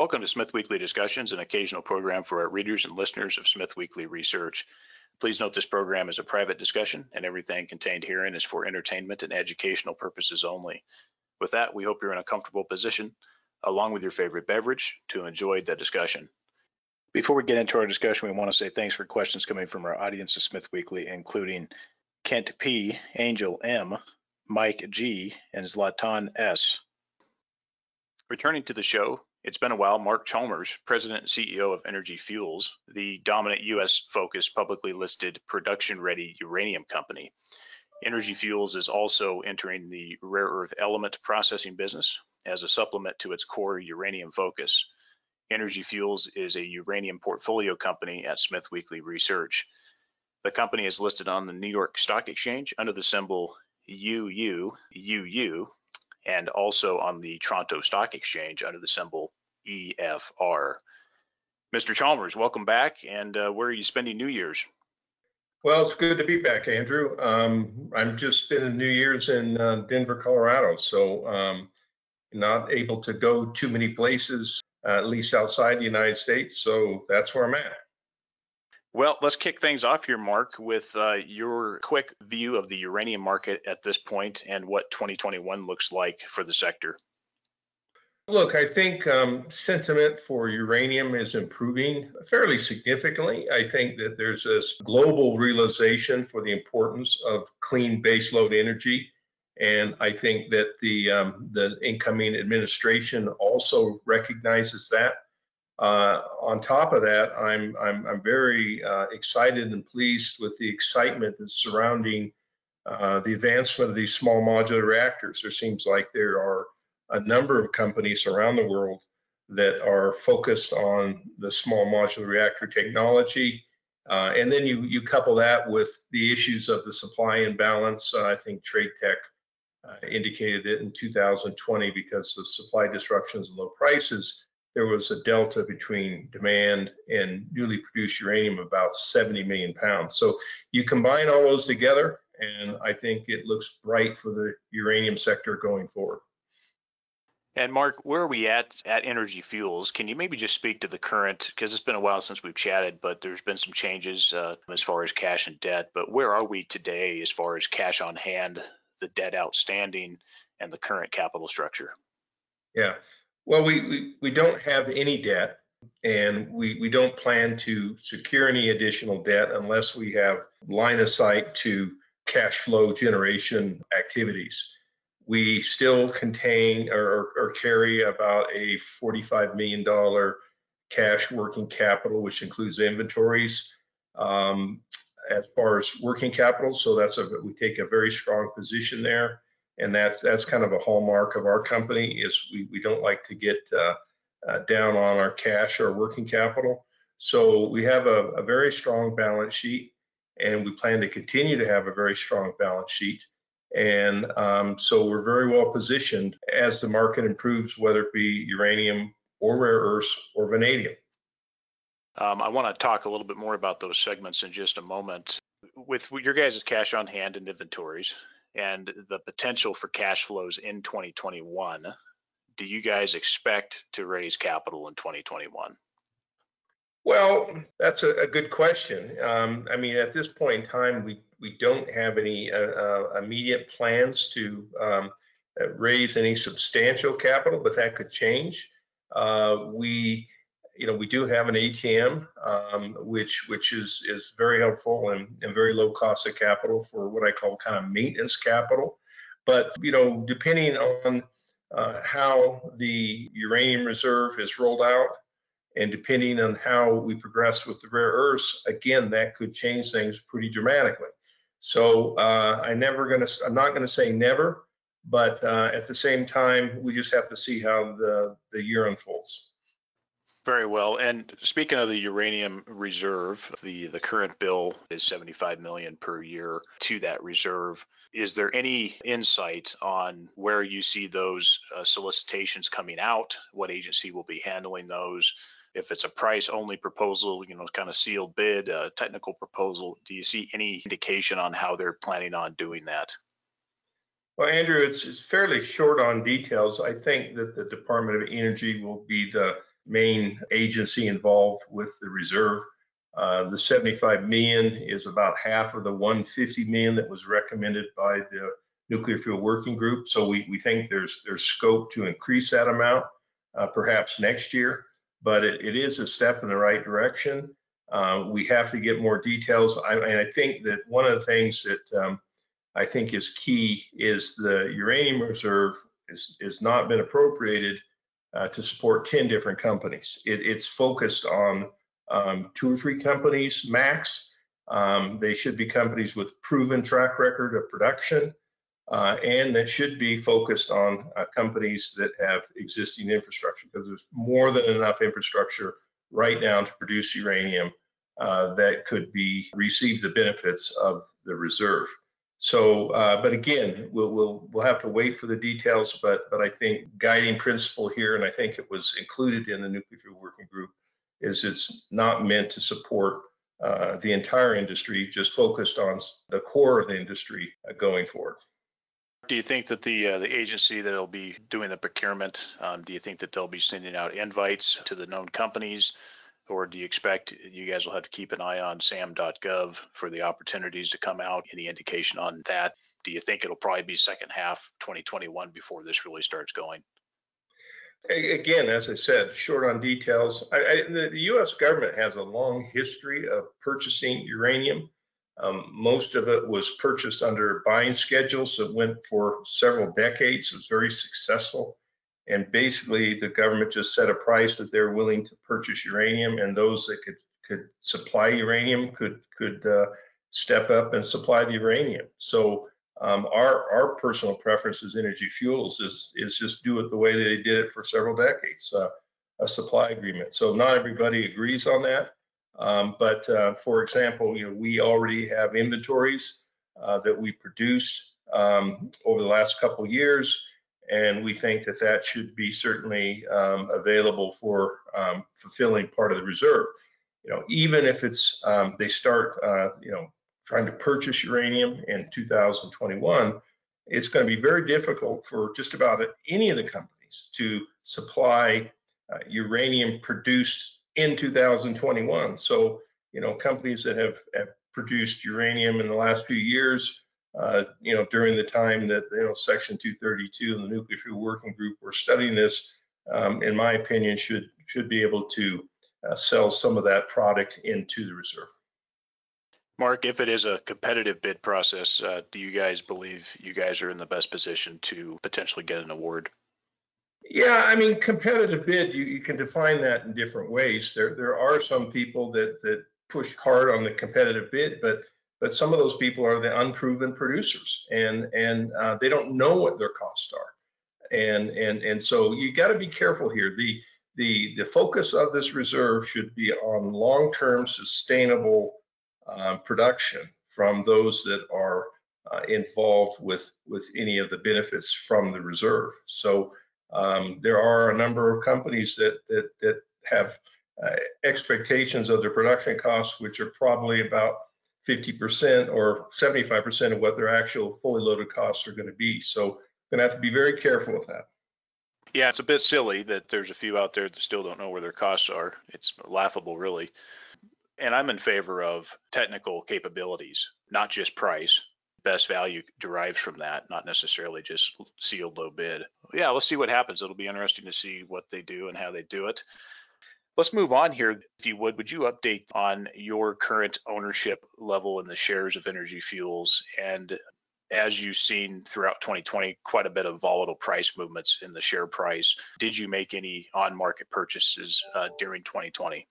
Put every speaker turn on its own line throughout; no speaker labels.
Welcome to Smith Weekly Discussions, an occasional program for our readers and listeners of Smith Weekly Research. Please note this program is a private discussion and everything contained herein is for entertainment and educational purposes only. With that, we hope you're in a comfortable position, along with your favorite beverage, to enjoy the discussion. Before we get into our discussion, we want to say thanks for questions coming from our audience of Smith Weekly, including Kent P., Angel M., Mike G., and Zlatan S. Returning to the show, it's been a while. Mark Chalmers, President and CEO of Energy Fuels, the dominant U.S. focused publicly listed production ready uranium company. Energy Fuels is also entering the rare earth element processing business as a supplement to its core uranium focus. Energy Fuels is a uranium portfolio company at Smith Weekly Research. The company is listed on the New York Stock Exchange under the symbol UUUU and also on the Toronto Stock Exchange under the symbol EFR. Mr. Chalmers, welcome back. And uh, where are you spending New Year's?
Well, it's good to be back, Andrew. Um, I'm just spending New Year's in uh, Denver, Colorado, so um, not able to go too many places, uh, at least outside the United States. So that's where I'm at.
Well, let's kick things off here, Mark, with uh, your quick view of the uranium market at this point and what 2021 looks like for the sector.
Look, I think um, sentiment for uranium is improving fairly significantly. I think that there's this global realization for the importance of clean baseload energy. And I think that the, um, the incoming administration also recognizes that. Uh, on top of that, I'm, I'm, I'm very uh, excited and pleased with the excitement that's surrounding uh, the advancement of these small modular reactors. There seems like there are a number of companies around the world that are focused on the small modular reactor technology. Uh, and then you, you couple that with the issues of the supply imbalance. Uh, I think Trade Tech uh, indicated that in 2020, because of supply disruptions and low prices, there was a delta between demand and newly produced uranium about 70 million pounds. So you combine all those together, and I think it looks bright for the uranium sector going forward.
And Mark, where are we at at Energy Fuels? Can you maybe just speak to the current, because it's been a while since we've chatted, but there's been some changes uh, as far as cash and debt. But where are we today as far as cash on hand, the debt outstanding, and the current capital structure?
Yeah. Well, we, we, we don't have any debt and we, we don't plan to secure any additional debt unless we have line of sight to cash flow generation activities. We still contain or, or carry about a $45 million cash working capital, which includes inventories um, as far as working capital. So that's a we take a very strong position there and that's that's kind of a hallmark of our company is we, we don't like to get uh, uh, down on our cash or working capital. So we have a, a, very strong balance sheet, and we plan to continue to have a very strong balance sheet. And um, so we're very well positioned as the market improves, whether it be uranium or rare earths or vanadium.
Um, I want to talk a little bit more about those segments in just a moment. With your guys' cash on hand and inventories, and the potential for cash flows in 2021, do you guys expect to raise capital in 2021?
Well, that's a, a good question. Um, I mean, at this point in time, we, we don't have any uh, uh, immediate plans to um, raise any substantial capital, but that could change. Uh, we you know, we do have an ATM, um, which which is is very helpful and, and very low cost of capital for what I call kind of maintenance capital. But you know, depending on uh, how the uranium reserve is rolled out, and depending on how we progress with the rare earths, again, that could change things pretty dramatically. So uh, I never gonna, I'm not gonna say never, but uh, at the same time, we just have to see how the the year unfolds.
Very well. And speaking of the uranium reserve, the the current bill is 75 million per year to that reserve. Is there any insight on where you see those uh, solicitations coming out? What agency will be handling those? If it's a price only proposal, you know, kind of sealed bid, uh, technical proposal, do you see any indication on how they're planning on doing that?
Well, Andrew, it's, it's fairly short on details. I think that the Department of Energy will be the main agency involved with the reserve. Uh, the 75 million is about half of the 150 million that was recommended by the nuclear fuel working group. So we, we think there's there's scope to increase that amount, uh, perhaps next year. But it, it is a step in the right direction. Uh, we have to get more details. I, and I think that one of the things that um, I think is key is the uranium reserve is, is not been appropriated uh, to support 10 different companies. It, it's focused on um, two or three companies max. Um, they should be companies with proven track record of production, uh, and that should be focused on uh, companies that have existing infrastructure because there's more than enough infrastructure right now to produce uranium uh, that could be receive the benefits of the reserve. So, uh, but again, we'll, we'll we'll have to wait for the details. But but I think guiding principle here, and I think it was included in the nuclear fuel working group, is it's not meant to support uh, the entire industry, just focused on the core of the industry uh, going forward.
Do you think that the uh, the agency that'll be doing the procurement, um, do you think that they'll be sending out invites to the known companies? Or do you expect you guys will have to keep an eye on sam.gov for the opportunities to come out? Any indication on that? Do you think it'll probably be second half 2021 before this really starts going?
Again, as I said, short on details. I, I, the, the, U.S. government has a long history of purchasing uranium. Um, most of it was purchased under buying schedules that went for several decades. It was very successful and basically the government just set a price that they're willing to purchase uranium, and those that could could supply uranium could could uh, step up and supply the uranium. So um, our our personal preference as Energy Fuels is is just do it the way they did it for several decades, uh, a supply agreement. So not everybody agrees on that, um, but uh, for example, you know we already have inventories uh, that we produced um, over the last couple years and we think that that should be certainly um, available for um, fulfilling part of the reserve. You know, even if it's um, they start, uh, you know, trying to purchase uranium in 2021, it's going to be very difficult for just about any of the companies to supply uh, uranium produced in 2021. So, you know, companies that have, have produced uranium in the last few years uh, you know, during the time that, you know, Section 232 and the Nuclear Fuel Working Group were studying this, um, in my opinion, should should be able to uh, sell some of that product into the reserve.
Mark, if it is a competitive bid process, uh, do you guys believe you guys are in the best position to potentially get an award?
Yeah, I mean, competitive bid, you, you can define that in different ways. There there are some people that that push hard on the competitive bid, but but some of those people are the unproven producers and and uh, they don't know what their costs are. And and and so you got to be careful here. The the the focus of this reserve should be on long-term sustainable uh, production from those that are uh, involved with with any of the benefits from the reserve. So um, there are a number of companies that that that have uh, expectations of their production costs which are probably about 50% or 75% of what their actual fully loaded costs are going to be. So going to have to be very careful with that.
Yeah, it's a bit silly that there's a few out there that still don't know where their costs are. It's laughable, really. And I'm in favor of technical capabilities, not just price. Best value derives from that, not necessarily just sealed low bid. Yeah, let's see what happens. It'll be interesting to see what they do and how they do it. Let's move on here, if you would. Would you update on your current ownership level in the shares of Energy Fuels? And as you've seen throughout 2020, quite a bit of volatile price movements in the share price. Did you make any on market purchases uh, during 2020?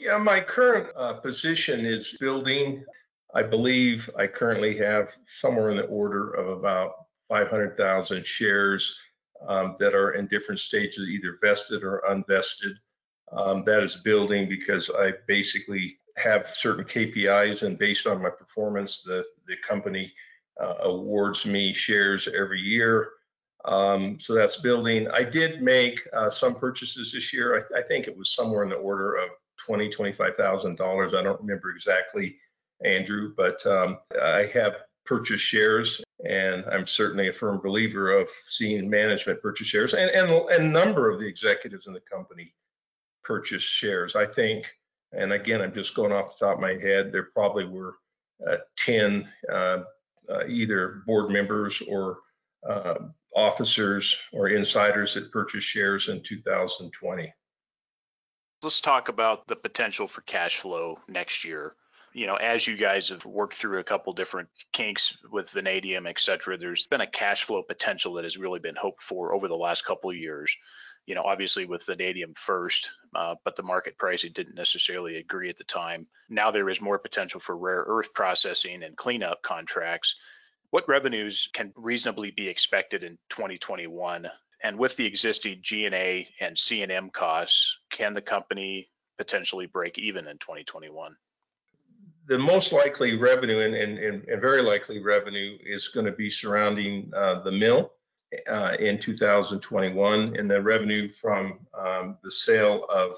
Yeah, my current uh, position is building. I believe I currently have somewhere in the order of about 500,000 shares um, that are in different stages, either vested or unvested um, that is building because I basically have certain KPIs and based on my performance, the, the company uh, awards me shares every year. Um, so that's building. I did make uh, some purchases this year. I, th- I, think it was somewhere in the order of twenty, twenty-five thousand dollars. I don't remember exactly, Andrew, but um, I have purchased shares, and I'm certainly a firm believer of seeing management purchase shares, and and, and a number of the executives in the company purchase shares. I think, and again, I'm just going off the top of my head, there probably were uh, 10 uh, uh, either board members or uh, officers or insiders that purchased shares in 2020.
Let's talk about the potential for cash flow next year. You know, as you guys have worked through a couple different kinks with vanadium, et cetera, there's been a cash flow potential that has really been hoped for over the last couple of years. You know, obviously with vanadium first, uh, but the market pricing didn't necessarily agree at the time. Now there is more potential for rare earth processing and cleanup contracts. What revenues can reasonably be expected in 2021 and with the existing G&A and C&M costs, can the company potentially break even in 2021?
The most likely revenue and, and, and very likely revenue is going to be surrounding uh, the mill in 2021 and the revenue from um, the sale of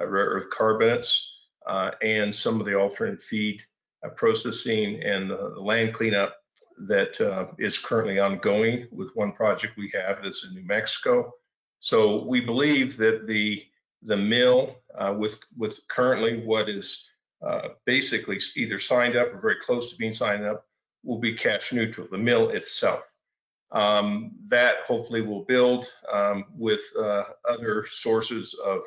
uh, rare earth carbonates uh, and some of the alternate feed uh, processing and the land cleanup that uh, is currently ongoing with one project we have that's in New Mexico. So we believe that the the mill uh, with with currently what is uh, basically either signed up or very close to being signed up will be cash neutral. The mill itself. Um, that hopefully will build um, with uh, other sources of,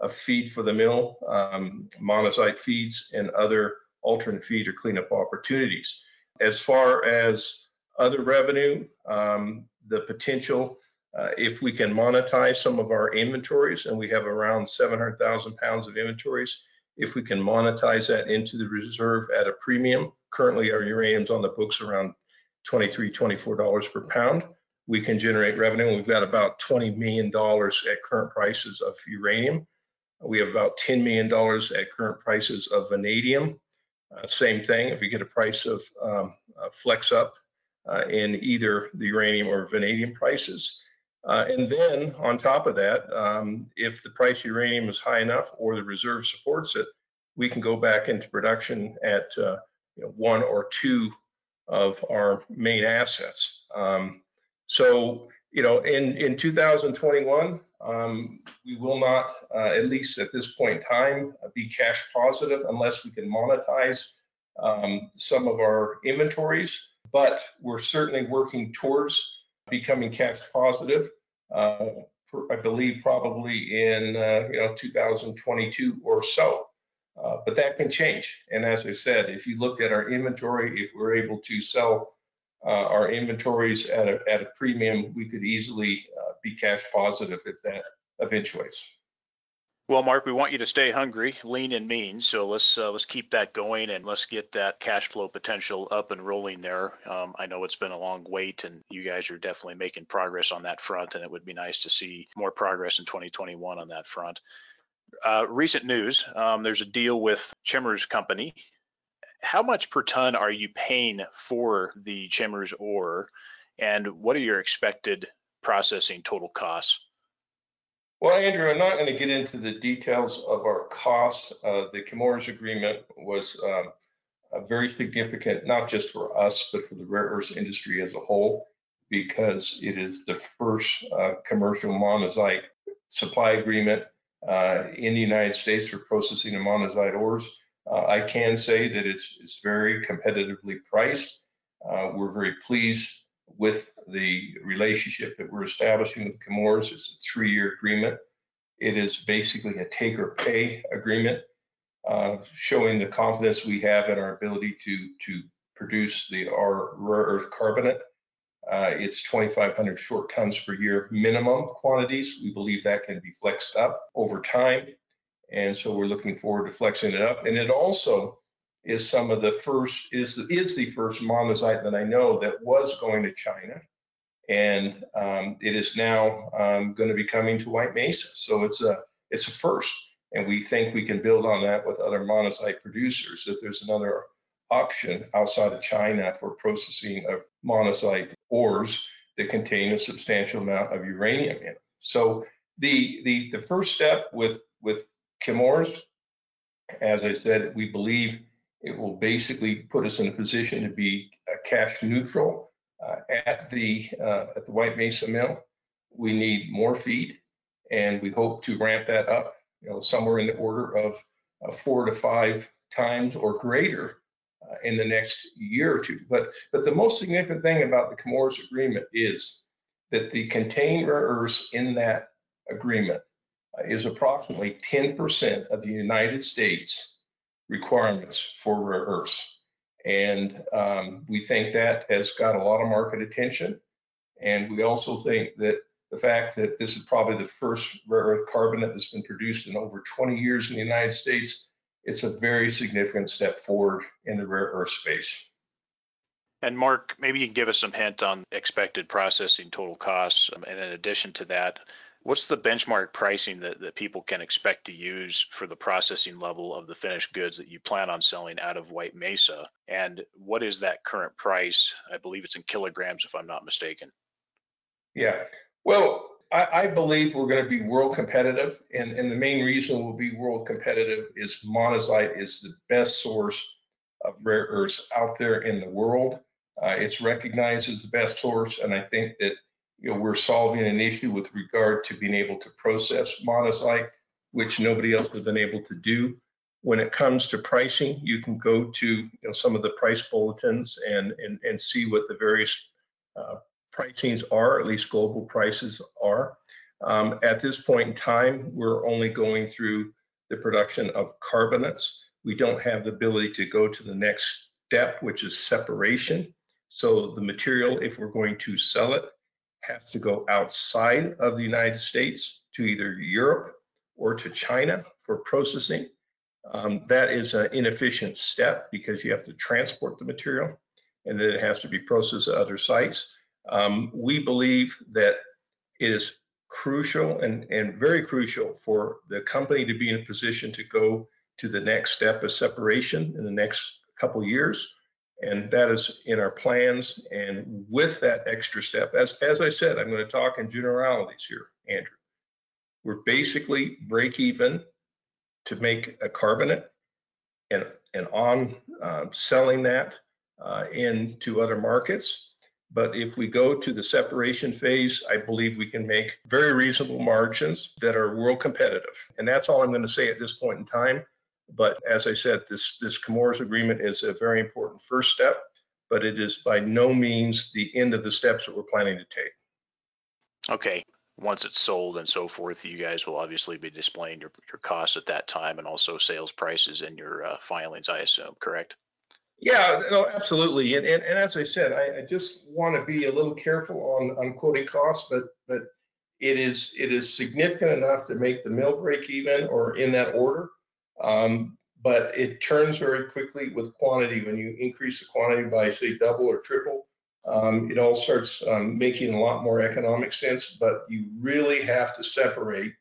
of feed for the mill, um, monazite feeds, and other alternate feed or cleanup opportunities. As far as other revenue, um, the potential, uh, if we can monetize some of our inventories, and we have around 700,000 pounds of inventories, if we can monetize that into the reserve at a premium, currently our uranium's on the books around 23 $24 per pound, we can generate revenue. We've got about $20 million at current prices of uranium. We have about $10 million at current prices of vanadium. Uh, same thing, if we get a price of um, flex up uh, in either the uranium or vanadium prices. Uh, and then on top of that, um, if the price of uranium is high enough or the reserve supports it, we can go back into production at uh, you know, one or two of our main assets. Um, so, you know, in, in 2021, um, we will not, uh, at least at this point in time, uh, be cash positive unless we can monetize um, some of our inventories. But we're certainly working towards becoming cash positive. Uh, I believe probably in uh, you know 2022 or so. Uh, but that can change. And as I said, if you looked at our inventory, if we're able to sell uh, our inventories at a, at a premium, we could easily uh, be cash positive if that eventuates.
Well, Mark, we want you to stay hungry, lean and mean. So let's uh, let's keep that going and let's get that cash flow potential up and rolling there. Um, I know it's been a long wait, and you guys are definitely making progress on that front, and it would be nice to see more progress in 2021 on that front. Uh, recent news: um, there's a deal with Chemours Company how much per ton are you paying for the Chemours ore, and what are your expected processing total costs?
Well, Andrew, I'm not going to get into the details of our costs. Uh, the Chemours agreement was um, very significant, not just for us, but for the rare earths industry as a whole, because it is the first uh, commercial monazite supply agreement in the United States for processing monazite ores. Uh, I can say that it's, it's very competitively priced. Uh, we're very pleased with the relationship that we're establishing with Chemours. It's a three-year agreement. It is basically a take or pay agreement, uh, showing the confidence we have in our ability to, produce the our rare earth carbonate. Uh, it's 2,500 short tons per year minimum quantities. We believe that can be flexed up over time. And so we're looking forward to flexing it up. And it also is some of the first, is, is the first monazite that I know that was going to China. And um, it is now um, going to be coming to White Mesa. So it's a, it's a first. And we think we can build on that with other monazite producers. If there's another option outside of China for processing of monazite ores that contain a substantial amount of uranium in them. So the, the, the first step with, with Chemours. As I said, we believe It will basically put us in a position to be uh, cash neutral uh, at the uh, at the White Mesa mill. We need more feed, and we hope to ramp that up, you know, somewhere in the order of uh, four to five times or greater uh, in the next year or two. But but the most significant thing about the Chemours agreement is that the contained rare earths in that agreement uh, is approximately 10% of the United States requirements for rare earths. And um, we think that has got a lot of market attention. And we also think that the fact that this is probably the first rare earth carbonate that's been produced in over 20 years in the United States, it's a very significant step forward in the rare earth space.
And Mark, maybe you can give us some hint on expected processing total costs. Um, and in addition to that, what's the benchmark pricing that, that people can expect to use for the processing level of the finished goods that you plan on selling out of White Mesa? And what is that current price? I believe it's in kilograms, if I'm not mistaken.
Yeah. Well, I, I believe we're going to be world competitive. And, and the main reason we'll be world competitive is monazite is the best source of rare earths out there in the world. Uh, it's recognized as the best source, and I think that you know we're solving an issue with regard to being able to process monazite, which nobody else has been able to do. When it comes to pricing, you can go to you know, some of the price bulletins and and and see what the various uh, pricings are, at least global prices are. Um, at this point in time, we're only going through the production of carbonates. We don't have the ability to go to the next step, which is separation. So the material, if we're going to sell it, has to go outside of the United States to either Europe or to China for processing. Um, that is an inefficient step because you have to transport the material and then it has to be processed at other sites. Um, we believe that it is crucial and, and very crucial for the company to be in a position to go to the next step of separation in the next couple years and that is in our plans. And with that extra step, as, as I said, I'm going to talk in generalities here, Andrew. We're basically break even to make a carbonate and, and on uh, selling that uh, into other markets. But if we go to the separation phase, I believe we can make very reasonable margins that are world competitive. And that's all I'm going to say at this point in time. But as I said, this, this Chemours agreement is a very important first step, but it is by no means the end of the steps that we're planning to take.
Okay. Once it's sold and so forth, you guys will obviously be displaying your, your costs at that time and also sales prices in your uh, filings, I assume, correct?
Yeah, no, absolutely. And, and, and as I said, I, I just want to be a little careful on, on quoting costs, but but it is it is significant enough to make the mill break even or in that order. Um, but it turns very quickly with quantity. When you increase the quantity by, say, double or triple, um, it all starts um, making a lot more economic sense. But you really have to separate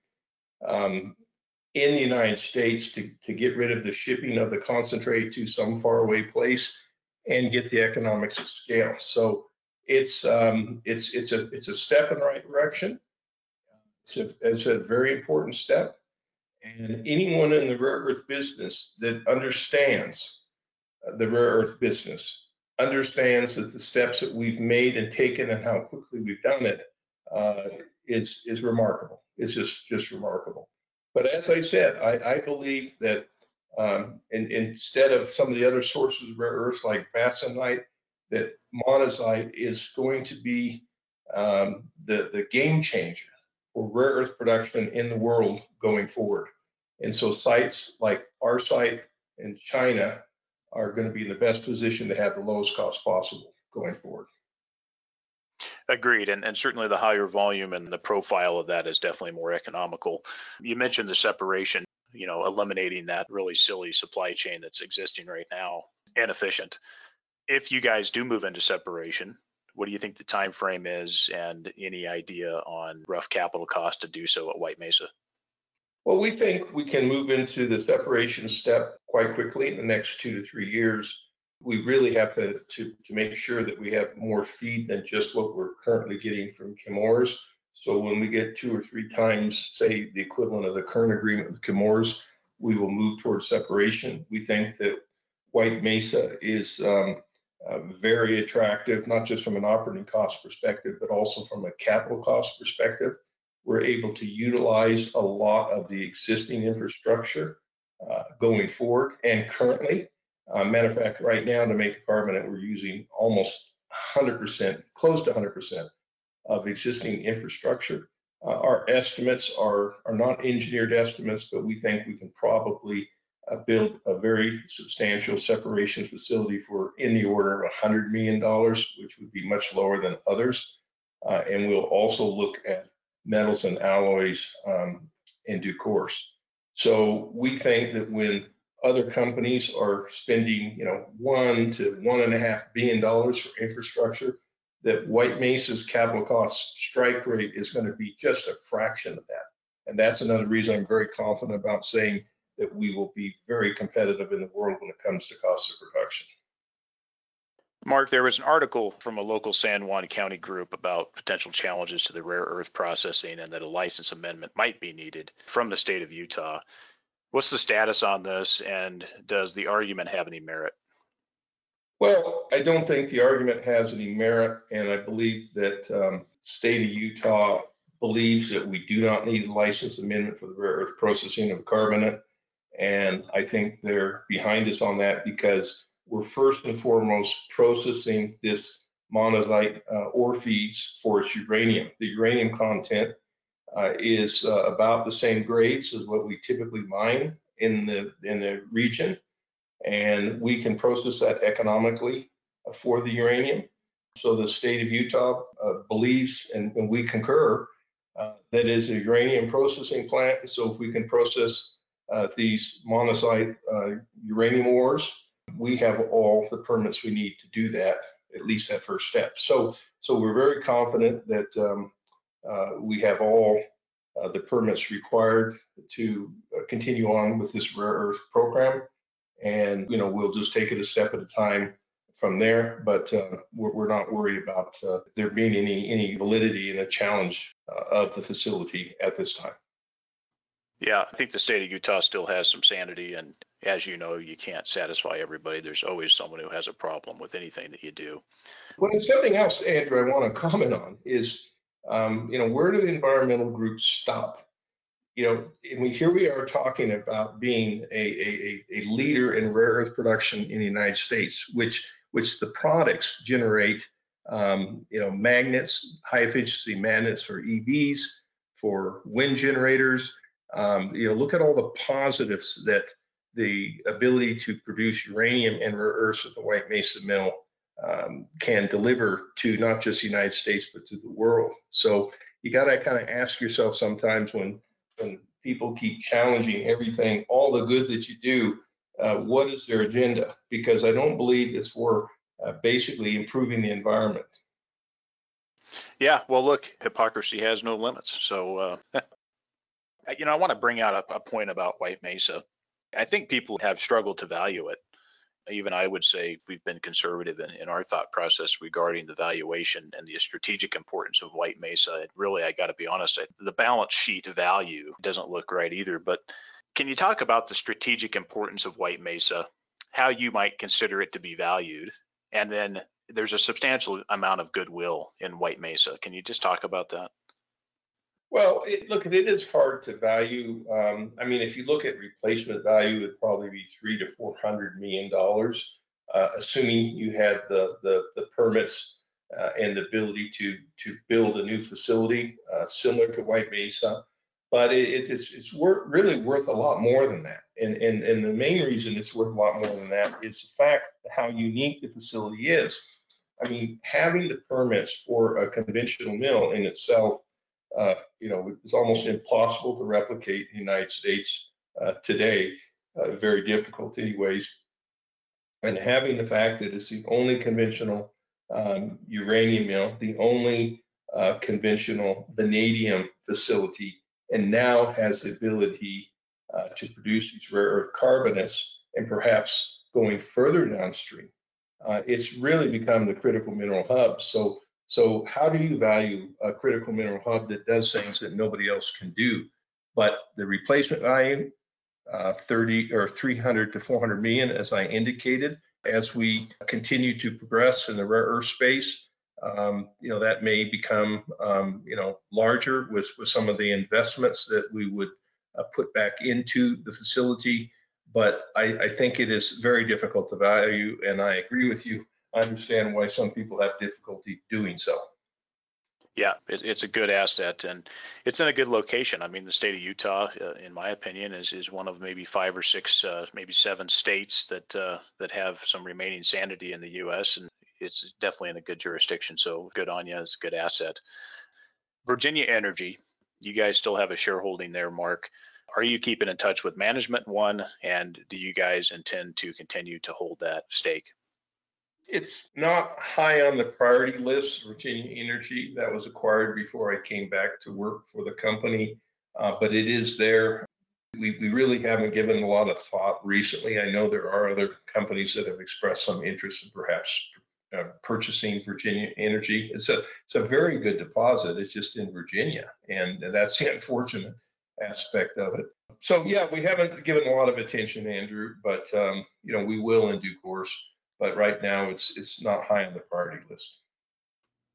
um, in the United States to, to get rid of the shipping of the concentrate to some faraway place and get the economics of scale. So it's um, it's it's a it's a step in the right direction. It's a, it's a very important step. And anyone in the rare earth business that understands uh, the rare earth business understands that the steps that we've made and taken and how quickly we've done it uh, is is remarkable. It's just just remarkable. But as I said, I, I believe that um, in, instead of some of the other sources of rare earths like bastnäsite, that monazite is going to be um, the the game changer for rare earth production in the world going forward. And so sites like our site in China are going to be in the best position to have the lowest cost possible going forward.
Agreed. And, and certainly the higher volume and the profile of that is definitely more economical. You mentioned the separation, you know, eliminating that really silly supply chain that's existing right now, inefficient. If you guys do move into separation, what do you think the time frame is and any idea on rough capital cost to do so at White Mesa?
Well, we think we can move into the separation step quite quickly in the next two to three years. We really have to, to, to make sure that we have more feed than just what we're currently getting from Chemours. So when we get two or three times, say, the equivalent of the current agreement with Chemours, we will move towards separation. We think that White Mesa is um, uh, very attractive, not just from an operating cost perspective, but also from a capital cost perspective. We're able to utilize a lot of the existing infrastructure uh, going forward and currently. Uh, matter of fact, right now to make carbonate, we're using almost 100%, close to 100% of existing infrastructure. Uh, our estimates are, are not engineered estimates, but we think we can probably uh, build a very substantial separation facility for in the order of $100 million, which would be much lower than others. Uh, and we'll also look at metals and alloys um, in due course. So we think that when other companies are spending, you know, one to one and a half billion dollars for infrastructure, that White Mesa's capital cost strike rate is going to be just a fraction of that. And that's another reason I'm very confident about saying that we will be very competitive in the world when it comes to cost of production.
Mark, there was an article from a local San Juan County group about potential challenges to the rare earth processing and that a license amendment might be needed from the state of Utah. What's the status on this and does the argument have any merit?
Well, I don't think the argument has any merit, and I believe that um, state of Utah believes that we do not need a license amendment for the rare earth processing of carbonate. And I think they're behind us on that because we're first and foremost processing this monazite uh, ore feeds for its uranium. The uranium content uh, is uh, about the same grades as what we typically mine in the in the region, and we can process that economically for the uranium. So the state of Utah uh, believes, and, and, we concur, uh, that is a uranium processing plant. So if we can process uh, these monazite uh, uranium ores. We have all the permits we need to do that, at least that first step. So, so we're very confident that um, we have all uh, the permits required to uh, continue on with this rare earth program. And, you know, we'll just take it a step at a time from there, but uh, we're, we're, not worried about uh, there being any any validity in a challenge uh, of the facility at this time.
Yeah, I think the state of Utah still has some sanity. And as you know, you can't satisfy everybody. There's always someone who has a problem with anything that you do.
Well, and something else, Andrew, I want to comment on is, um, you know, where do the environmental groups stop? You know, and we here we are talking about being a, a, a leader in rare earth production in the United States, which which the products generate, um, you know, magnets, high efficiency magnets for EVs, for wind generators, um, you know, look at all the positives that the ability to produce uranium and rare earths at the White Mesa Mill um, can deliver to not just the United States but to the world. So you got to kind of ask yourself sometimes when when people keep challenging everything, all the good that you do, uh, what is their agenda? Because I don't believe it's for uh, basically improving the environment.
Yeah, well, look, hypocrisy has no limits. So uh, you know, I want to bring out a, a point about White Mesa. I think people have struggled to value it. Even I would say we've been conservative in, in our thought process regarding the valuation and the strategic importance of White Mesa. And really, I got to be honest, I, the balance sheet value doesn't look right either. But can you talk about the strategic importance of White Mesa, how you might consider it to be valued, and then there's a substantial amount of goodwill in White Mesa. Can you just talk about that?
Well, it, look, it is hard to value. Um, I mean, if you look at replacement value, it'd probably be three to four hundred million dollars, uh, assuming you had the the, the permits uh, and the ability to to build a new facility uh, similar to White Mesa. But it, it's it's worth, really worth a lot more than that. And, and and the main reason it's worth a lot more than that is the fact how unique the facility is. I mean, having the permits for a conventional mill in itself uh, you know, it's almost impossible to replicate in the United States uh, today. Uh, very difficult, anyways. And having the fact that it's the only conventional um, uranium mill, the only uh, conventional vanadium facility, and now has the ability uh, to produce these rare earth carbonates and perhaps going further downstream. Uh, it's really become the critical mineral hub. So so how do you value a critical mineral hub that does things that nobody else can do? But the replacement value, uh, 30 or 300 to 400 million, as I indicated. As we continue to progress in the rare earth space, um, you know, that may become, um, you know, larger with, with some of the investments that we would uh, put back into the facility. But I, I think it is very difficult to value, and I agree with you. I understand why some people have difficulty doing so.
Yeah, it, it's a good asset and it's in a good location. I mean, the state of Utah, uh, in my opinion, is is one of maybe five or six, uh, maybe seven states that uh, that have some remaining sanity in the U.S. and it's definitely in a good jurisdiction. So good on you. It's a good asset. Virginia Energy, you guys still have a shareholding there, Mark. Are you keeping in touch with management one, and do you guys intend to continue to hold that stake?
It's not high on the priority list, Virginia Energy. That was acquired before I came back to work for the company, uh, but it is there. We, we really haven't given a lot of thought recently. I know there are other companies that have expressed some interest in perhaps uh, purchasing Virginia Energy. It's a it's a very good deposit. It's just in Virginia, and that's the unfortunate aspect of it. So yeah, we haven't given a lot of attention, Andrew, but um, you know we will in due course but right now it's it's not high on the priority list.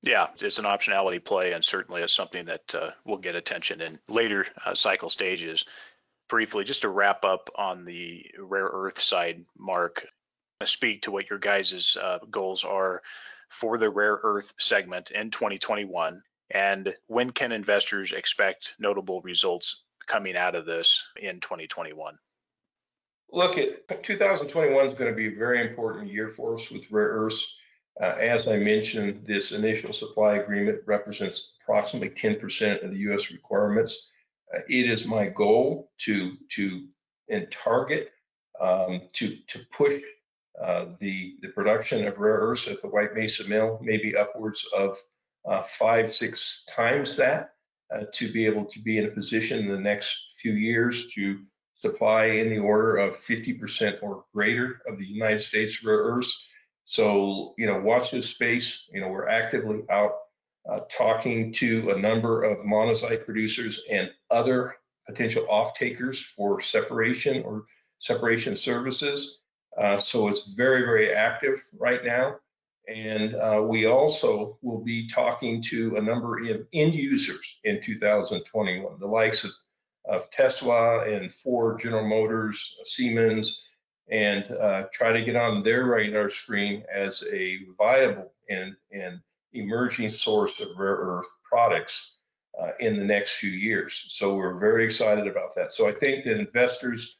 Yeah, it's an optionality play, and certainly it's something that uh, will get attention in later uh, cycle stages. Briefly, just to wrap up on the rare earth side, Mark, speak to what your guys' uh, goals are for the rare earth segment in 2021, and when can investors expect notable results coming out of this in 2021?
Look, at 2021 is going to be a very important year for us with rare earths. Uh, as I mentioned, this initial supply agreement represents approximately 10% of the U.S. requirements. Uh, it is my goal to to and target um, to to push uh, the the production of rare earths at the White Mesa Mill maybe upwards of uh, five six times that uh, to be able to be in a position in the next few years to supply in the order of 50% or greater of the United States rare earths. So, you know, watch this space. You know, we're actively out uh, talking to a number of monazite producers and other potential off-takers for separation or separation services. Uh, so it's very, very active right now. And uh, we also will be talking to a number of end users in 2021, the likes of of Tesla and Ford, General Motors, Siemens, and uh, try to get on their radar screen as a viable and, and emerging source of rare earth products uh, in the next few years. So we're very excited about that. So I think that investors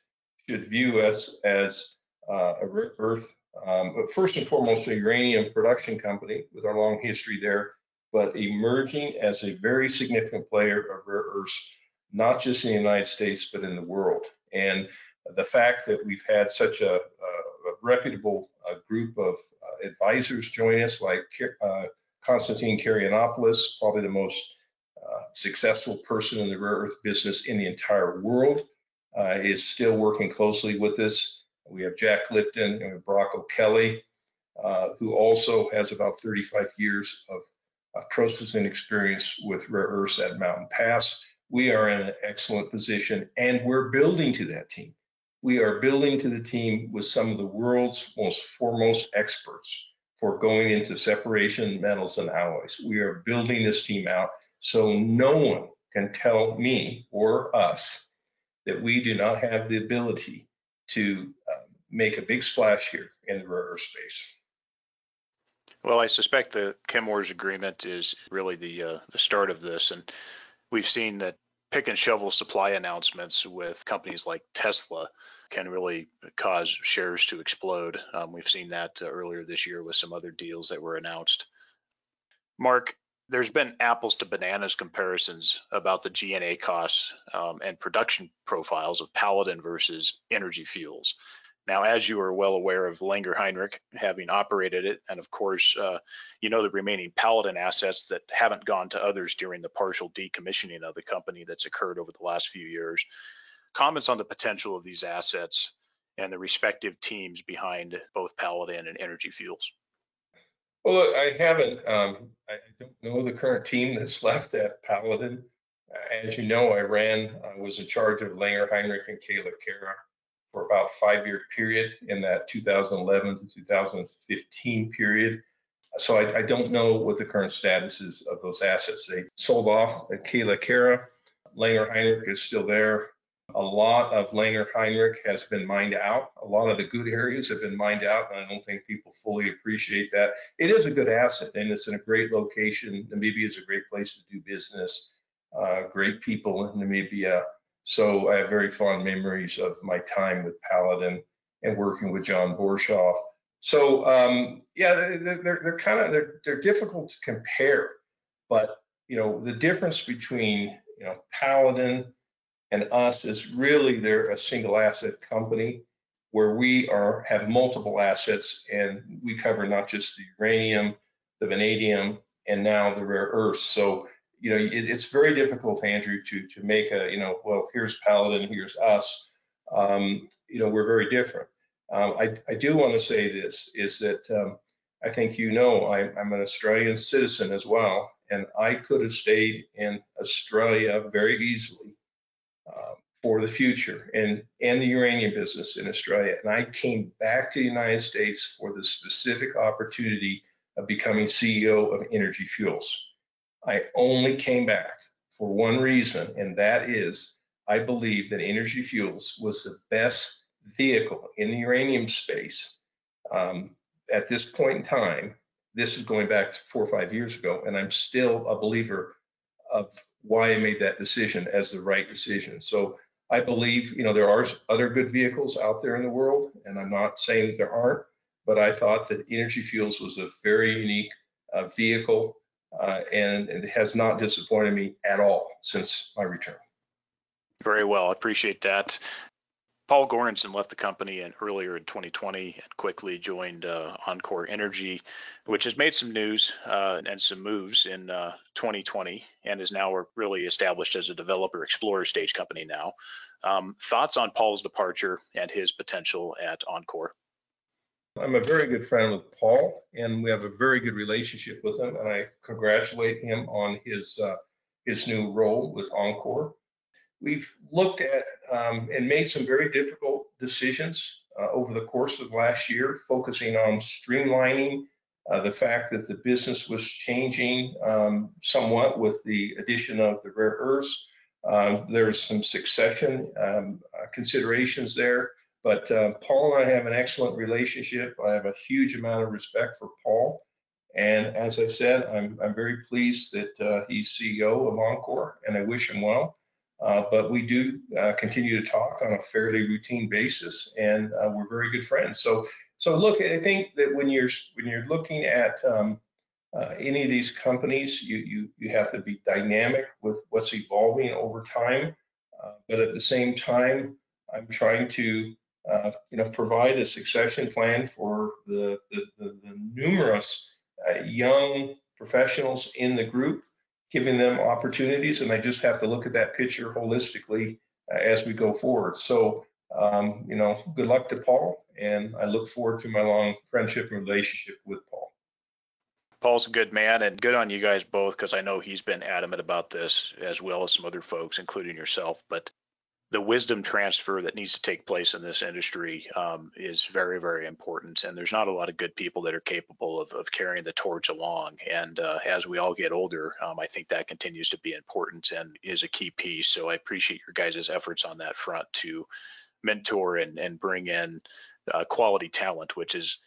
should view us as uh, a rare earth, um, but first and foremost, a uranium production company with our long history there, but emerging as a very significant player of rare earths not just in the United States, but in the world. And the fact that we've had such a, a, a reputable group of uh, advisors join us, like uh, Constantine Karayannopoulos, probably the most uh, successful person in the rare earth business in the entire world, uh, is still working closely with us. We have Jack Lifton and Brock O'Kelly, uh, who also has about 35 years of processing experience with rare earths at Mountain Pass we are in an excellent position and we're building to that team. We are building to the team with some of the world's most foremost experts for going into separation metals and alloys. We are building this team out so no one can tell me or us that we do not have the ability to uh, make a big splash here in the rare earth space.
Well, I suspect the Chemours agreement is really the uh, the start of this, and we've seen that pick and shovel supply announcements with companies like Tesla can really cause shares to explode. Um, we've seen that uh, earlier this year with some other deals that were announced. Mark, there's been apples to bananas comparisons about the G&A costs um, and production profiles of Paladin versus Energy Fuels. Now, as you are well aware of Langer Heinrich having operated it, and of course, uh, you know the remaining Paladin assets that haven't gone to others during the partial decommissioning of the company that's occurred over the last few years. Comments on the potential of these assets and the respective teams behind both Paladin and Energy Fuels.
Well, look, I haven't. Um, I don't know the current team that's left at Paladin. As you know, I ran, I was in charge of Langer Heinrich and Kayla Cara for about five-year period in that 2011 to 2015 period. So I, I, don't know what the current status is of those assets. They sold off Kayelekera. Langer Heinrich is still there. A lot of Langer Heinrich has been mined out. A lot of the good areas have been mined out, and I don't think people fully appreciate that. It is a good asset, and it's in a great location. Namibia is a great place to do business. Uh, great people in Namibia. So I have very fond memories of my time with Paladin and working with John Borshoff. So um, yeah, they're, they're, they're kind of they're, they're difficult to compare, but you know the difference between you know Paladin and us is really they're a single asset company where we are have multiple assets and we cover not just the uranium, the vanadium, and now the rare earths. So you know it, it's very difficult, Andrew, to to make a you know well here's Paladin, here's us. Um, you know we're very different. Um, I, I do want to say this is that um, I think you know I, I'm an Australian citizen as well, and I could have stayed in Australia very easily um, for the future and, and the uranium business in Australia. And I came back to the United States for the specific opportunity of becoming CEO of Energy Fuels. I only came back for one reason, and that is I believe that Energy Fuels was the best vehicle in the uranium space um, at this point in time. This is going back four or five years ago, and I'm still a believer of why I made that decision as the right decision. So I believe, you know, there are other good vehicles out there in the world, and I'm not saying that there aren't, but I thought that Energy Fuels was a very unique uh, vehicle, uh, and, it has not disappointed me at all since my return.
Very well, I appreciate that. Paul Goranson left the company in, earlier in 2020 and quickly joined uh, enCore Energy, which has made some news uh, and some moves in uh, 2020 and is now really established as a developer explorer stage company now. Um, thoughts on Paul's departure and his potential at enCore?
I'm a very good friend with Paul, and we have a very good relationship with him, and I congratulate him on his uh, his new role with enCore we've looked at um, and made some very difficult decisions uh, over the course of last year, focusing on streamlining uh, the fact that the business was changing um, somewhat with the addition of the rare earths. Uh, there's some succession um, uh, considerations there, but uh, Paul and I have an excellent relationship. I have a huge amount of respect for Paul. And as I said, I'm, I'm very pleased that uh, he's CEO of enCore, and I wish him well. Uh, but we do uh, continue to talk on a fairly routine basis, and uh, we're very good friends. So, so look, I think that when you're when you're looking at um, uh, any of these companies, you you you have to be dynamic with what's evolving over time. Uh, but at the same time, I'm trying to uh, you know provide a succession plan for the the, the, the numerous young professionals in the group giving them opportunities, and I just have to look at that picture holistically uh, as we go forward. So, um, you know, good luck to Paul, and I look forward to my long friendship and relationship with Paul.
Paul's a good man, and good on you guys both because I know he's been adamant about this as well as some other folks, including yourself. But the wisdom transfer that needs to take place in this industry um, is very, very important. And there's not a lot of good people that are capable of, of carrying the torch along. And uh, as we all get older, um, I think that continues to be important and is a key piece. So I appreciate your guys' efforts on that front to mentor and, and bring in uh, quality talent, which is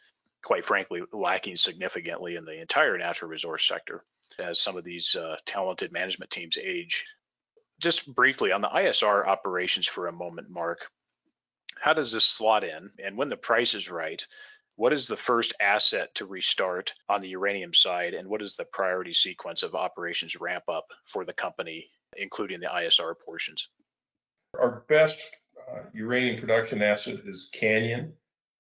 quite frankly lacking significantly in the entire natural resource sector as some of these uh, talented management teams age just briefly on the ISR operations for a moment, Mark, how does this slot in? And when the price is right, what is the first asset to restart on the uranium side? And what is the priority sequence of operations ramp up for the company, including the ISR portions?
Our best uh, uranium production asset is Canyon.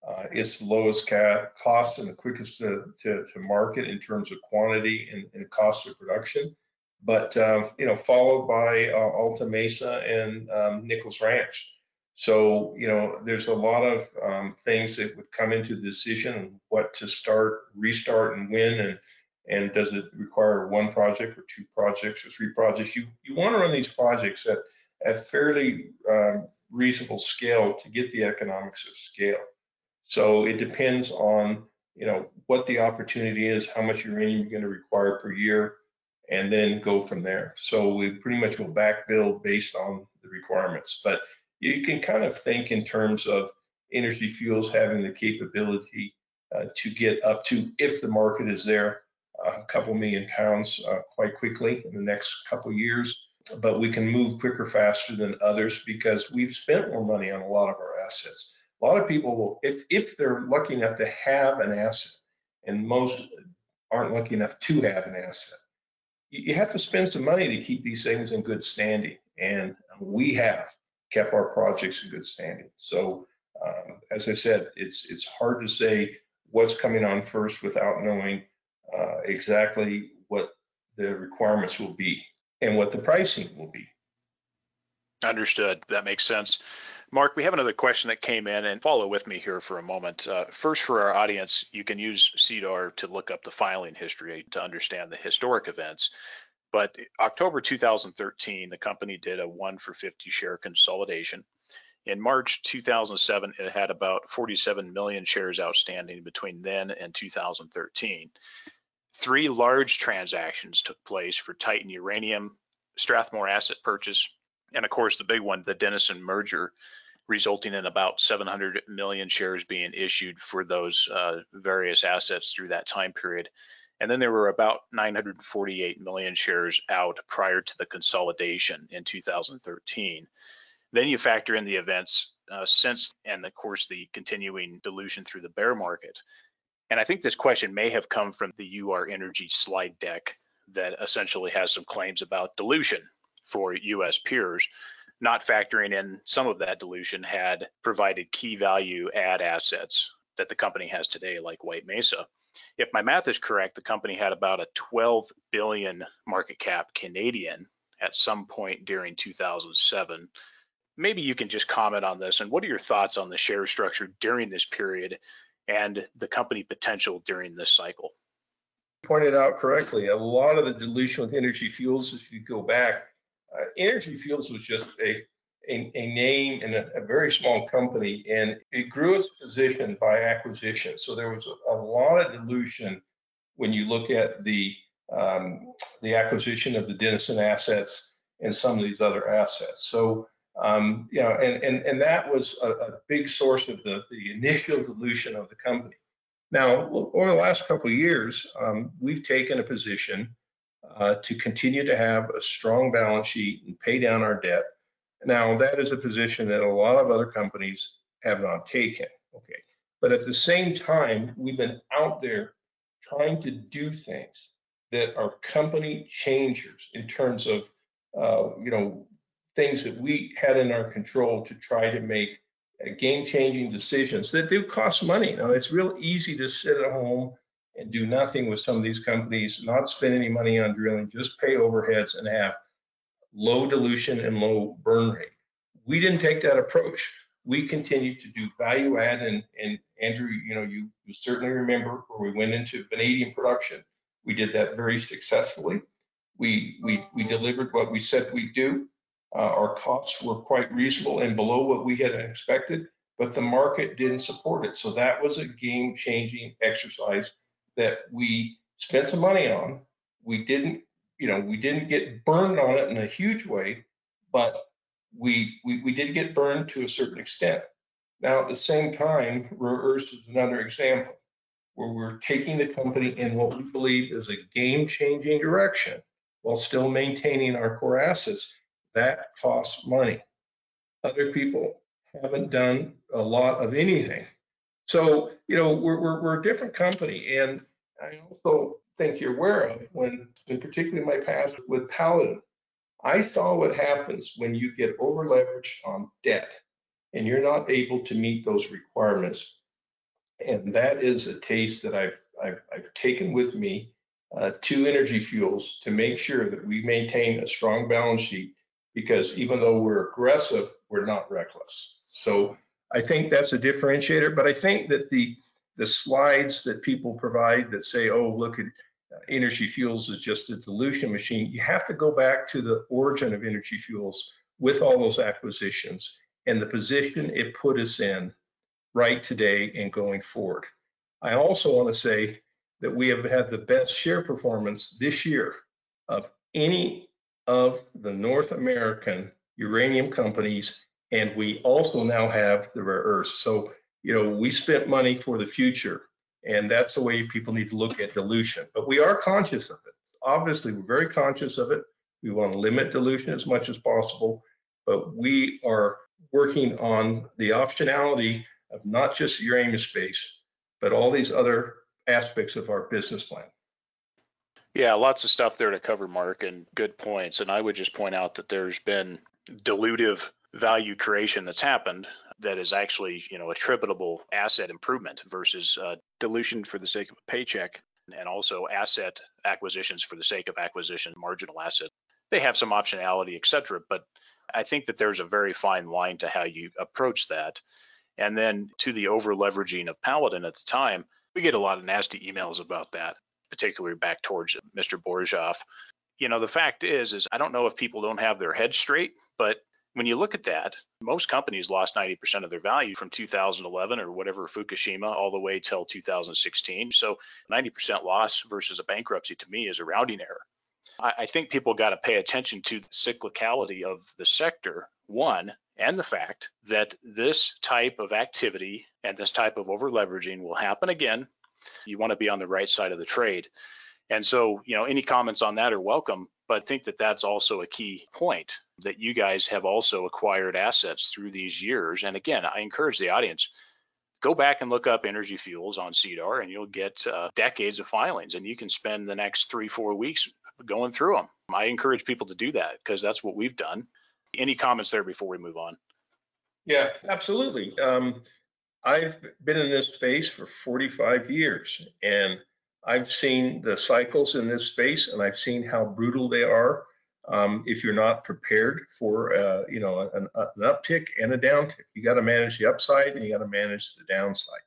Uh, it's the lowest ca- cost and the quickest to, to, to, market in terms of quantity and, and cost of production but um, you know, followed by uh, Alta Mesa and um, Nichols Ranch. So you know, there's a lot of um, things that would come into the decision what to start, restart, and when, and And does it require one project or two projects or three projects? You, you want to run these projects at, at fairly um, reasonable scale to get the economics of scale. So it depends on, you know, what the opportunity is, how much uranium you're going to require per year, and then go from there. So we pretty much will back build based on the requirements. But you can kind of think in terms of Energy Fuels having the capability uh, to get up to, if the market is there, a couple million pounds uh, quite quickly in the next couple years. But we can move quicker, faster than others because we've spent more money on a lot of our assets. A lot of people will, if, if they're lucky enough to have an asset, and most aren't lucky enough to have an asset, you have to spend some money to keep these things in good standing. And we have kept our projects in good standing. So um, as I said, it's it's hard to say what's coming on first without knowing uh, exactly what the requirements will be and what the pricing will be.
Understood. That makes sense. Mark, we have another question that came in and follow with me here for a moment. Uh, first, for our audience, you can use SEDAR to look up the filing history to understand the historic events. But October 2013, the company did a one for 50 share consolidation. In March 2007, it had about 47 million shares outstanding between then and 2013. Three large transactions took place for Titan Uranium, Strathmore asset purchase, and of course the big one, the Denison merger, resulting in about 700 million shares being issued for those uh, various assets through that time period. And then there were about 948 million shares out prior to the consolidation in 2013. Then you factor in the events uh, since, and of course, the continuing dilution through the bear market. And I think this question may have come from the Ur-Energy slide deck that essentially has some claims about dilution for US peers, not factoring in some of that dilution had provided key value add assets that the company has today, like White Mesa. If my math is correct, the company had about a 12 billion market cap Canadian at some point during 2007. Maybe you can just comment on this and what are your thoughts on the share structure during this period and the company potential during this cycle?
Pointed out correctly, a lot of the dilution with Energy Fuels, if you go back, uh, Energy Fuels was just a a, a name and a, a, very small company, and it grew its position by acquisition. So there was a, lot of dilution when you look at the um, the acquisition of the Denison assets and some of these other assets. So um, you know, and and and that was a, a, big source of the the initial dilution of the company. Now, over the last couple of years, um, we've taken a position uh, to continue to have a strong balance sheet and pay down our debt. Now, that is a position that a lot of other companies have not taken. Okay. But at the same time, we've been out there trying to do things that are company changers in terms of, uh, you know, things that we had in our control to try to make uh, game-changing decisions that do cost money. Now, it's real easy to sit at home and do nothing with some of these companies, not spend any money on drilling, just pay overheads and have low dilution and low burn rate. We didn't take that approach. We continued to do value add and, and Andrew, you know, you, you certainly remember where we went into vanadium production. We did that very successfully. We, we, we delivered what we said we'd do. Uh, our costs were quite reasonable and below what we had expected, but the market didn't support it. So that was a game changing exercise that we spent some money on. We didn't, you know, we didn't get burned on it in a huge way, but we we, we did get burned to a certain extent. Now, at the same time, earths is another example where we're taking the company in what we believe is a game-changing direction while still maintaining our core assets. That costs money. Other people haven't done a lot of anything. So, you know, we're, we're, we're a different company. And I also think you're aware of when, in particularly my past with Paladin, I saw what happens when you get over leveraged on debt and you're not able to meet those requirements. And that is a taste that I've, I've, I've taken with me uh, to Energy Fuels to make sure that we maintain a strong balance sheet because even though we're aggressive, we're not reckless. So I think that's a differentiator, but I think that the the slides that people provide that say, oh, look at uh, Energy Fuels is just a dilution machine. You have to go back to the origin of Energy Fuels with all those acquisitions and the position it put us in right today and going forward. I also want to say that we have had the best share performance this year of any of the North American uranium companies, and we also now have the rare earths. So, you know, we spent money for the future, and that's the way people need to look at dilution. But we are conscious of it. Obviously, we're very conscious of it. We want to limit dilution as much as possible, but we are working on the optionality of not just uranium space, but all these other aspects of our business plan.
Yeah, lots of stuff there to cover, Mark, and good points. And I would just point out that there's been dilutive value creation that's happened that is actually, you know, attributable asset improvement versus uh, dilution for the sake of a paycheck and also asset acquisitions for the sake of acquisition, marginal asset. They have some optionality, et cetera, but I think that there's a very fine line to how you approach that. And then to the over leveraging of Paladin at the time, we get a lot of nasty emails about that, particularly back towards Mr. Borshoff. You know, the fact is, is I don't know if people don't have their heads straight, but when you look at that, most companies lost 90% of their value from 2011 or whatever Fukushima all the way till 2016. So 90% loss versus a bankruptcy to me is a rounding error. I think people got to pay attention to the cyclicality of the sector, one, and the fact that this type of activity and this type of over leveraging will happen again. You want to be on the right side of the trade. And so, you know, any comments on that are welcome, but I think that that's also a key point that you guys have also acquired assets through these years. And again, I encourage the audience go back and look up energy fuels on SEDAR and you'll get uh, decades of filings and you can spend the next three, four weeks going through them. I encourage people to do that because that's what we've done. Any comments there before we move on?
Yeah, absolutely. Um, I've been in this space for 45 years and I've seen the cycles in this space and I've seen how brutal they are um, if you're not prepared for uh, you know an, an, uptick and a downtick. You got to manage the upside and you got to manage the downside.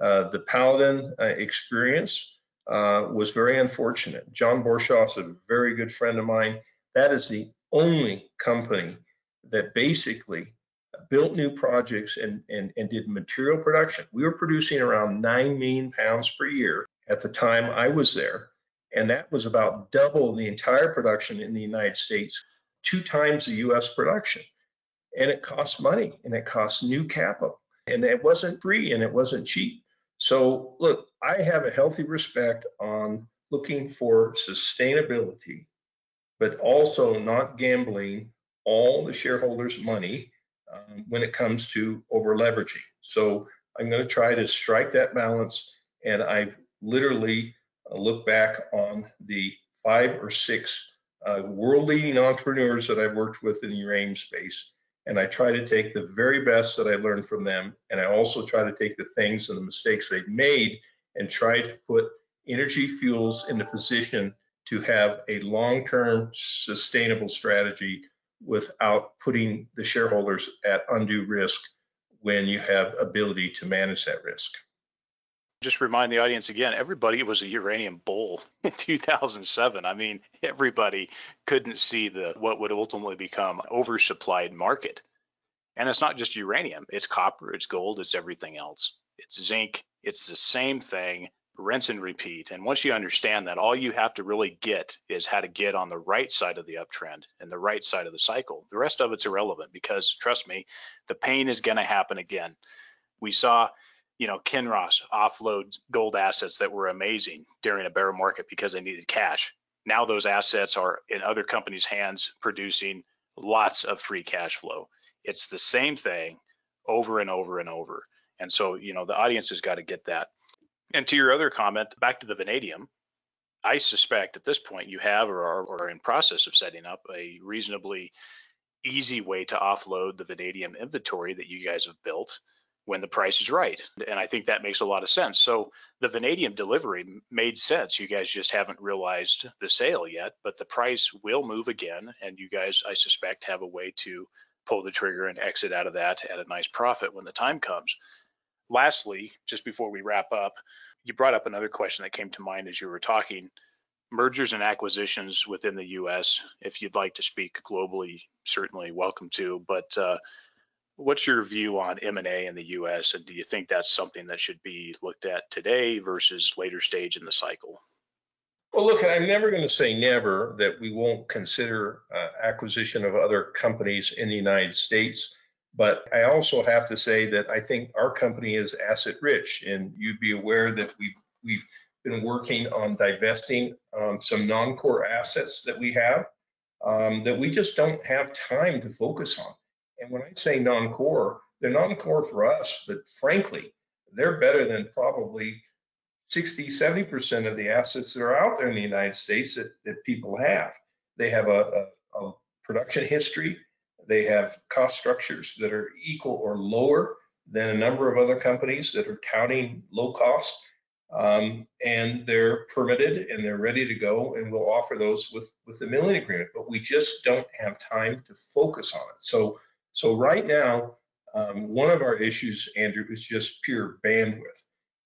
Uh, the Paladin uh, experience uh, was very unfortunate. John Borshoff is a very good friend of mine. That is the only company that basically built new projects and, and, and did material production. We were producing around 9 million pounds per year at the time I was there. And that was about double the entire production in the United States, two times the US production. And it cost money and it cost new capital. And it wasn't free and it wasn't cheap. So, look, I have a healthy respect on looking for sustainability, but also not gambling all the shareholders' money um, when it comes to over leveraging. So, I'm going to try to strike that balance. And I've literally uh, look back on the five or six uh, world leading entrepreneurs that I've worked with in the uranium space. And I try to take the very best that I learned from them, and I also try to take the things and the mistakes they've made and try to put energy fuels in the position to have a long-term sustainable strategy without putting the shareholders at undue risk when you have ability to manage that risk
just remind the audience again everybody was a uranium bull in 2007 i mean everybody couldn't see the what would ultimately become oversupplied market. And it's not just uranium. It's copper it's gold it's everything else. It's zinc it's the same thing rinse and repeat. And once you understand that all you have to really get is how to get on the right side of the uptrend and the right side of the cycle. The rest of it's irrelevant because trust me the pain is going to happen again. We saw you know, Kinross offload gold assets that were amazing during a bear market because they needed cash. Now those assets are in other companies' hands producing lots of free cash flow. It's the same thing over and over and over. And so, you know, the audience has got to get that. And to your other comment, back to the vanadium, I suspect at this point you have or are, or are in process of setting up a reasonably easy way to offload the vanadium inventory that you guys have built when the price is right. And I think that makes a lot of sense. So the vanadium delivery made sense. You guys just haven't realized the sale yet, but the price will move again. And you guys, I suspect, have a way to pull the trigger and exit out of that at a nice profit when the time comes. Lastly, just before we wrap up, you brought up another question that came to mind as you were talking mergers and acquisitions within the U.S. If you'd like to speak globally, certainly welcome to. But uh, what's your view on M&A in the U.S. and do you think that's something that should be looked at today versus later stage in the cycle?
Well, look, I'm never going to say never that we won't consider uh, acquisition of other companies in the United States. But I also have to say that I think our company is asset rich, and you'd be aware that we've we've been working on divesting um, some non-core assets that we have um, that we just don't have time to focus on. And when I say non-core, they're non-core for us, but frankly, they're better than probably 60, 70% of the assets that are out there in the United States that, that people have. They have a, a, a production history, they have cost structures that are equal or lower than a number of other companies that are touting low cost um, and they're permitted and they're ready to go and we'll offer those with with the milling agreement. But we just don't have time to focus on it. So so right now um, one of our issues andrew is just pure bandwidth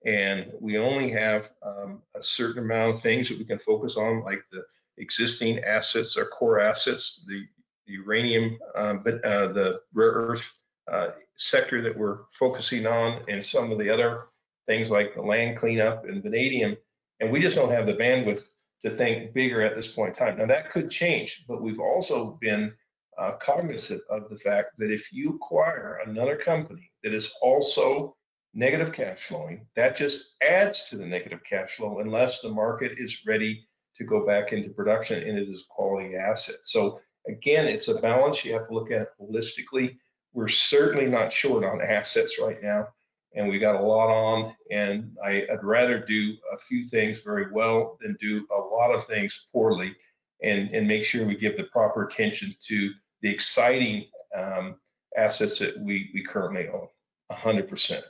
and we only have um, a certain amount of things that we can focus on like the existing assets our core assets the, the uranium um, but uh, the rare earth uh, sector that we're focusing on and some of the other things like the land cleanup and vanadium, and we just don't have the bandwidth to think bigger at this point in time. Now that could change, but we've also been uh, cognizant of the fact that if you acquire another company that is also negative cash flowing, that just adds to the negative cash flow unless the market is ready to go back into production and it is quality asset. So again, it's a balance. You have to look at holistically. We're certainly not short on assets right now and we got a lot on and I, would rather do a few things very well than do a lot of things poorly and, and make sure we give the proper attention to the exciting um, assets that we, we currently own 100%.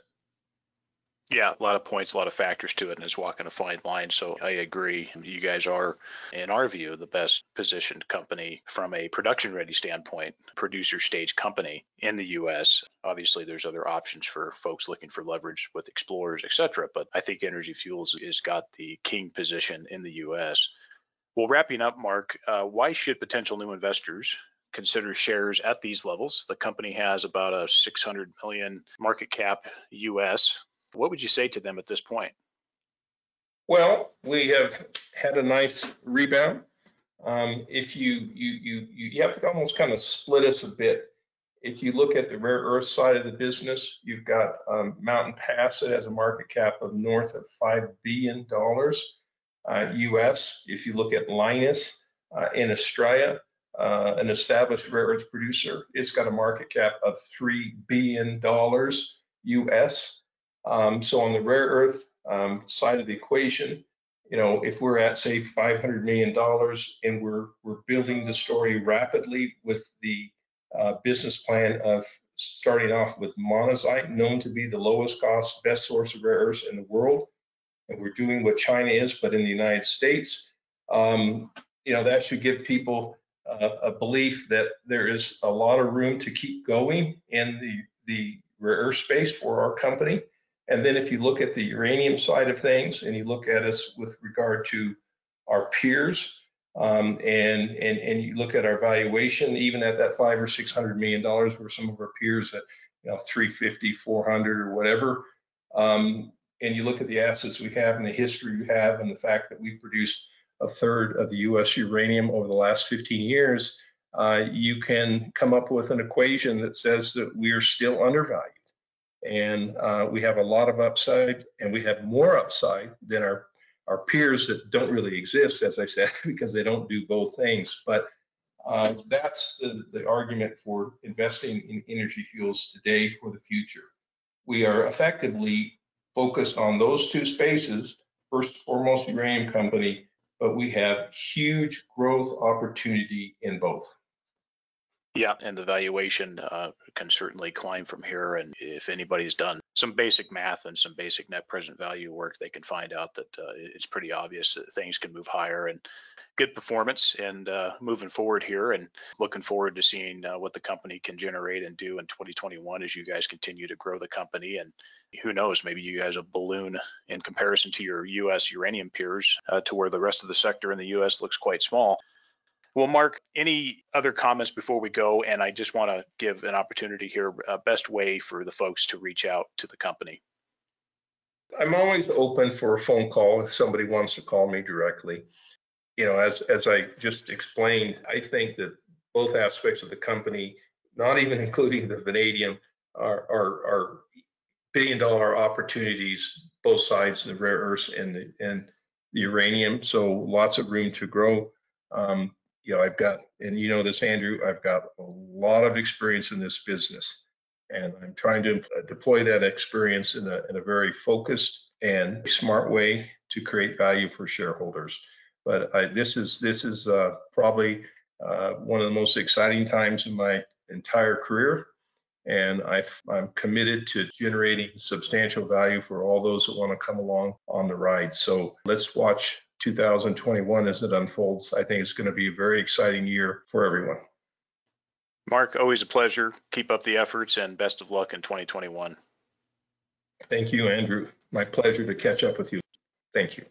Yeah, a lot of points, a lot of factors to it, and it's walking a fine line. So I agree. You guys are, in our view, the best positioned company from a production ready standpoint, producer stage company in the U.S. Obviously, there's other options for folks looking for leverage with explorers, et cetera. But I think Energy Fuels has got the king position in the U.S. Well, wrapping up, Mark, uh, why should potential new investors consider shares at these levels? The company has about a 600 million market cap US what would you say to them at this point?
Well, we have had a nice rebound. Um, if you, you you you have to almost kind of split us a bit. If you look at the rare earth side of the business, you've got um, Mountain Pass that has a market cap of north of five billion dollars uh, U.S. If you look at Lynas uh, in Australia, uh, an established rare earth producer, it's got a market cap of three billion dollars U.S. Um, so on the rare earth um, side of the equation, you know, if we're at say 500 million dollars and we're we're building the story rapidly with the uh, business plan of starting off with monazite, known to be the lowest cost, best source of rare earths in the world, and we're doing what China is, but in the United States, um, you know, that should give people a belief that there is a lot of room to keep going in the the rare earth space for our company. And then if you look at the uranium side of things and you look at us with regard to our peers, um, and, and, and you look at our valuation, even at that five or six hundred million dollars, where some of our peers at you know 350, 400 or whatever, um, and you look at the assets we have and the history we have and the fact that we've produced a third of the U.S. uranium over the last 15 years, uh, you can come up with an equation that says that we are still undervalued. And uh, we have a lot of upside and we have more upside than our our peers that don't really exist as i said because they don't do both things. But uh, that's the, the argument for investing in energy fuels today for the future. We are effectively focused on those two spaces. First and foremost uranium company but we have huge growth opportunity in both
yeah, and the valuation uh, can certainly climb from here. And if anybody's done some basic math and some basic net present value work, they can find out that uh, it's pretty obvious that things can move higher and good performance and uh, moving forward here and looking forward to seeing uh, what the company can generate and do in 2021 as you guys continue to grow the company and who knows maybe you guys will balloon in comparison to your US uranium peers uh, to where the rest of the sector in the US looks quite small. Well, Mark, any other comments before we go? And I just want to give an opportunity here, uh, best way for the folks to reach out to the company.
I'm always open for a phone call if somebody wants to call me directly. You know, as as I just explained, I think that both aspects of the company, not even including the vanadium, are are, are billion dollar opportunities, both sides, the rare earths and the and the uranium. So lots of room to grow. Um, you know, I've got, and you know this, Andrew, I've got a lot of experience in this business. And I'm trying to deploy that experience in a, in a very focused and smart way to create value for shareholders. But I, this is this is uh, probably uh, one of the most exciting times in my entire career, and i am committed to generating substantial value for all those that want to come along on the ride. So let's watch 2021 as it unfolds. I think it's going to be a very exciting year for everyone.
Mark, always a pleasure. Keep up the efforts and best of luck in 2021.
Thank you, Andrew. My pleasure to catch up with you. Thank you.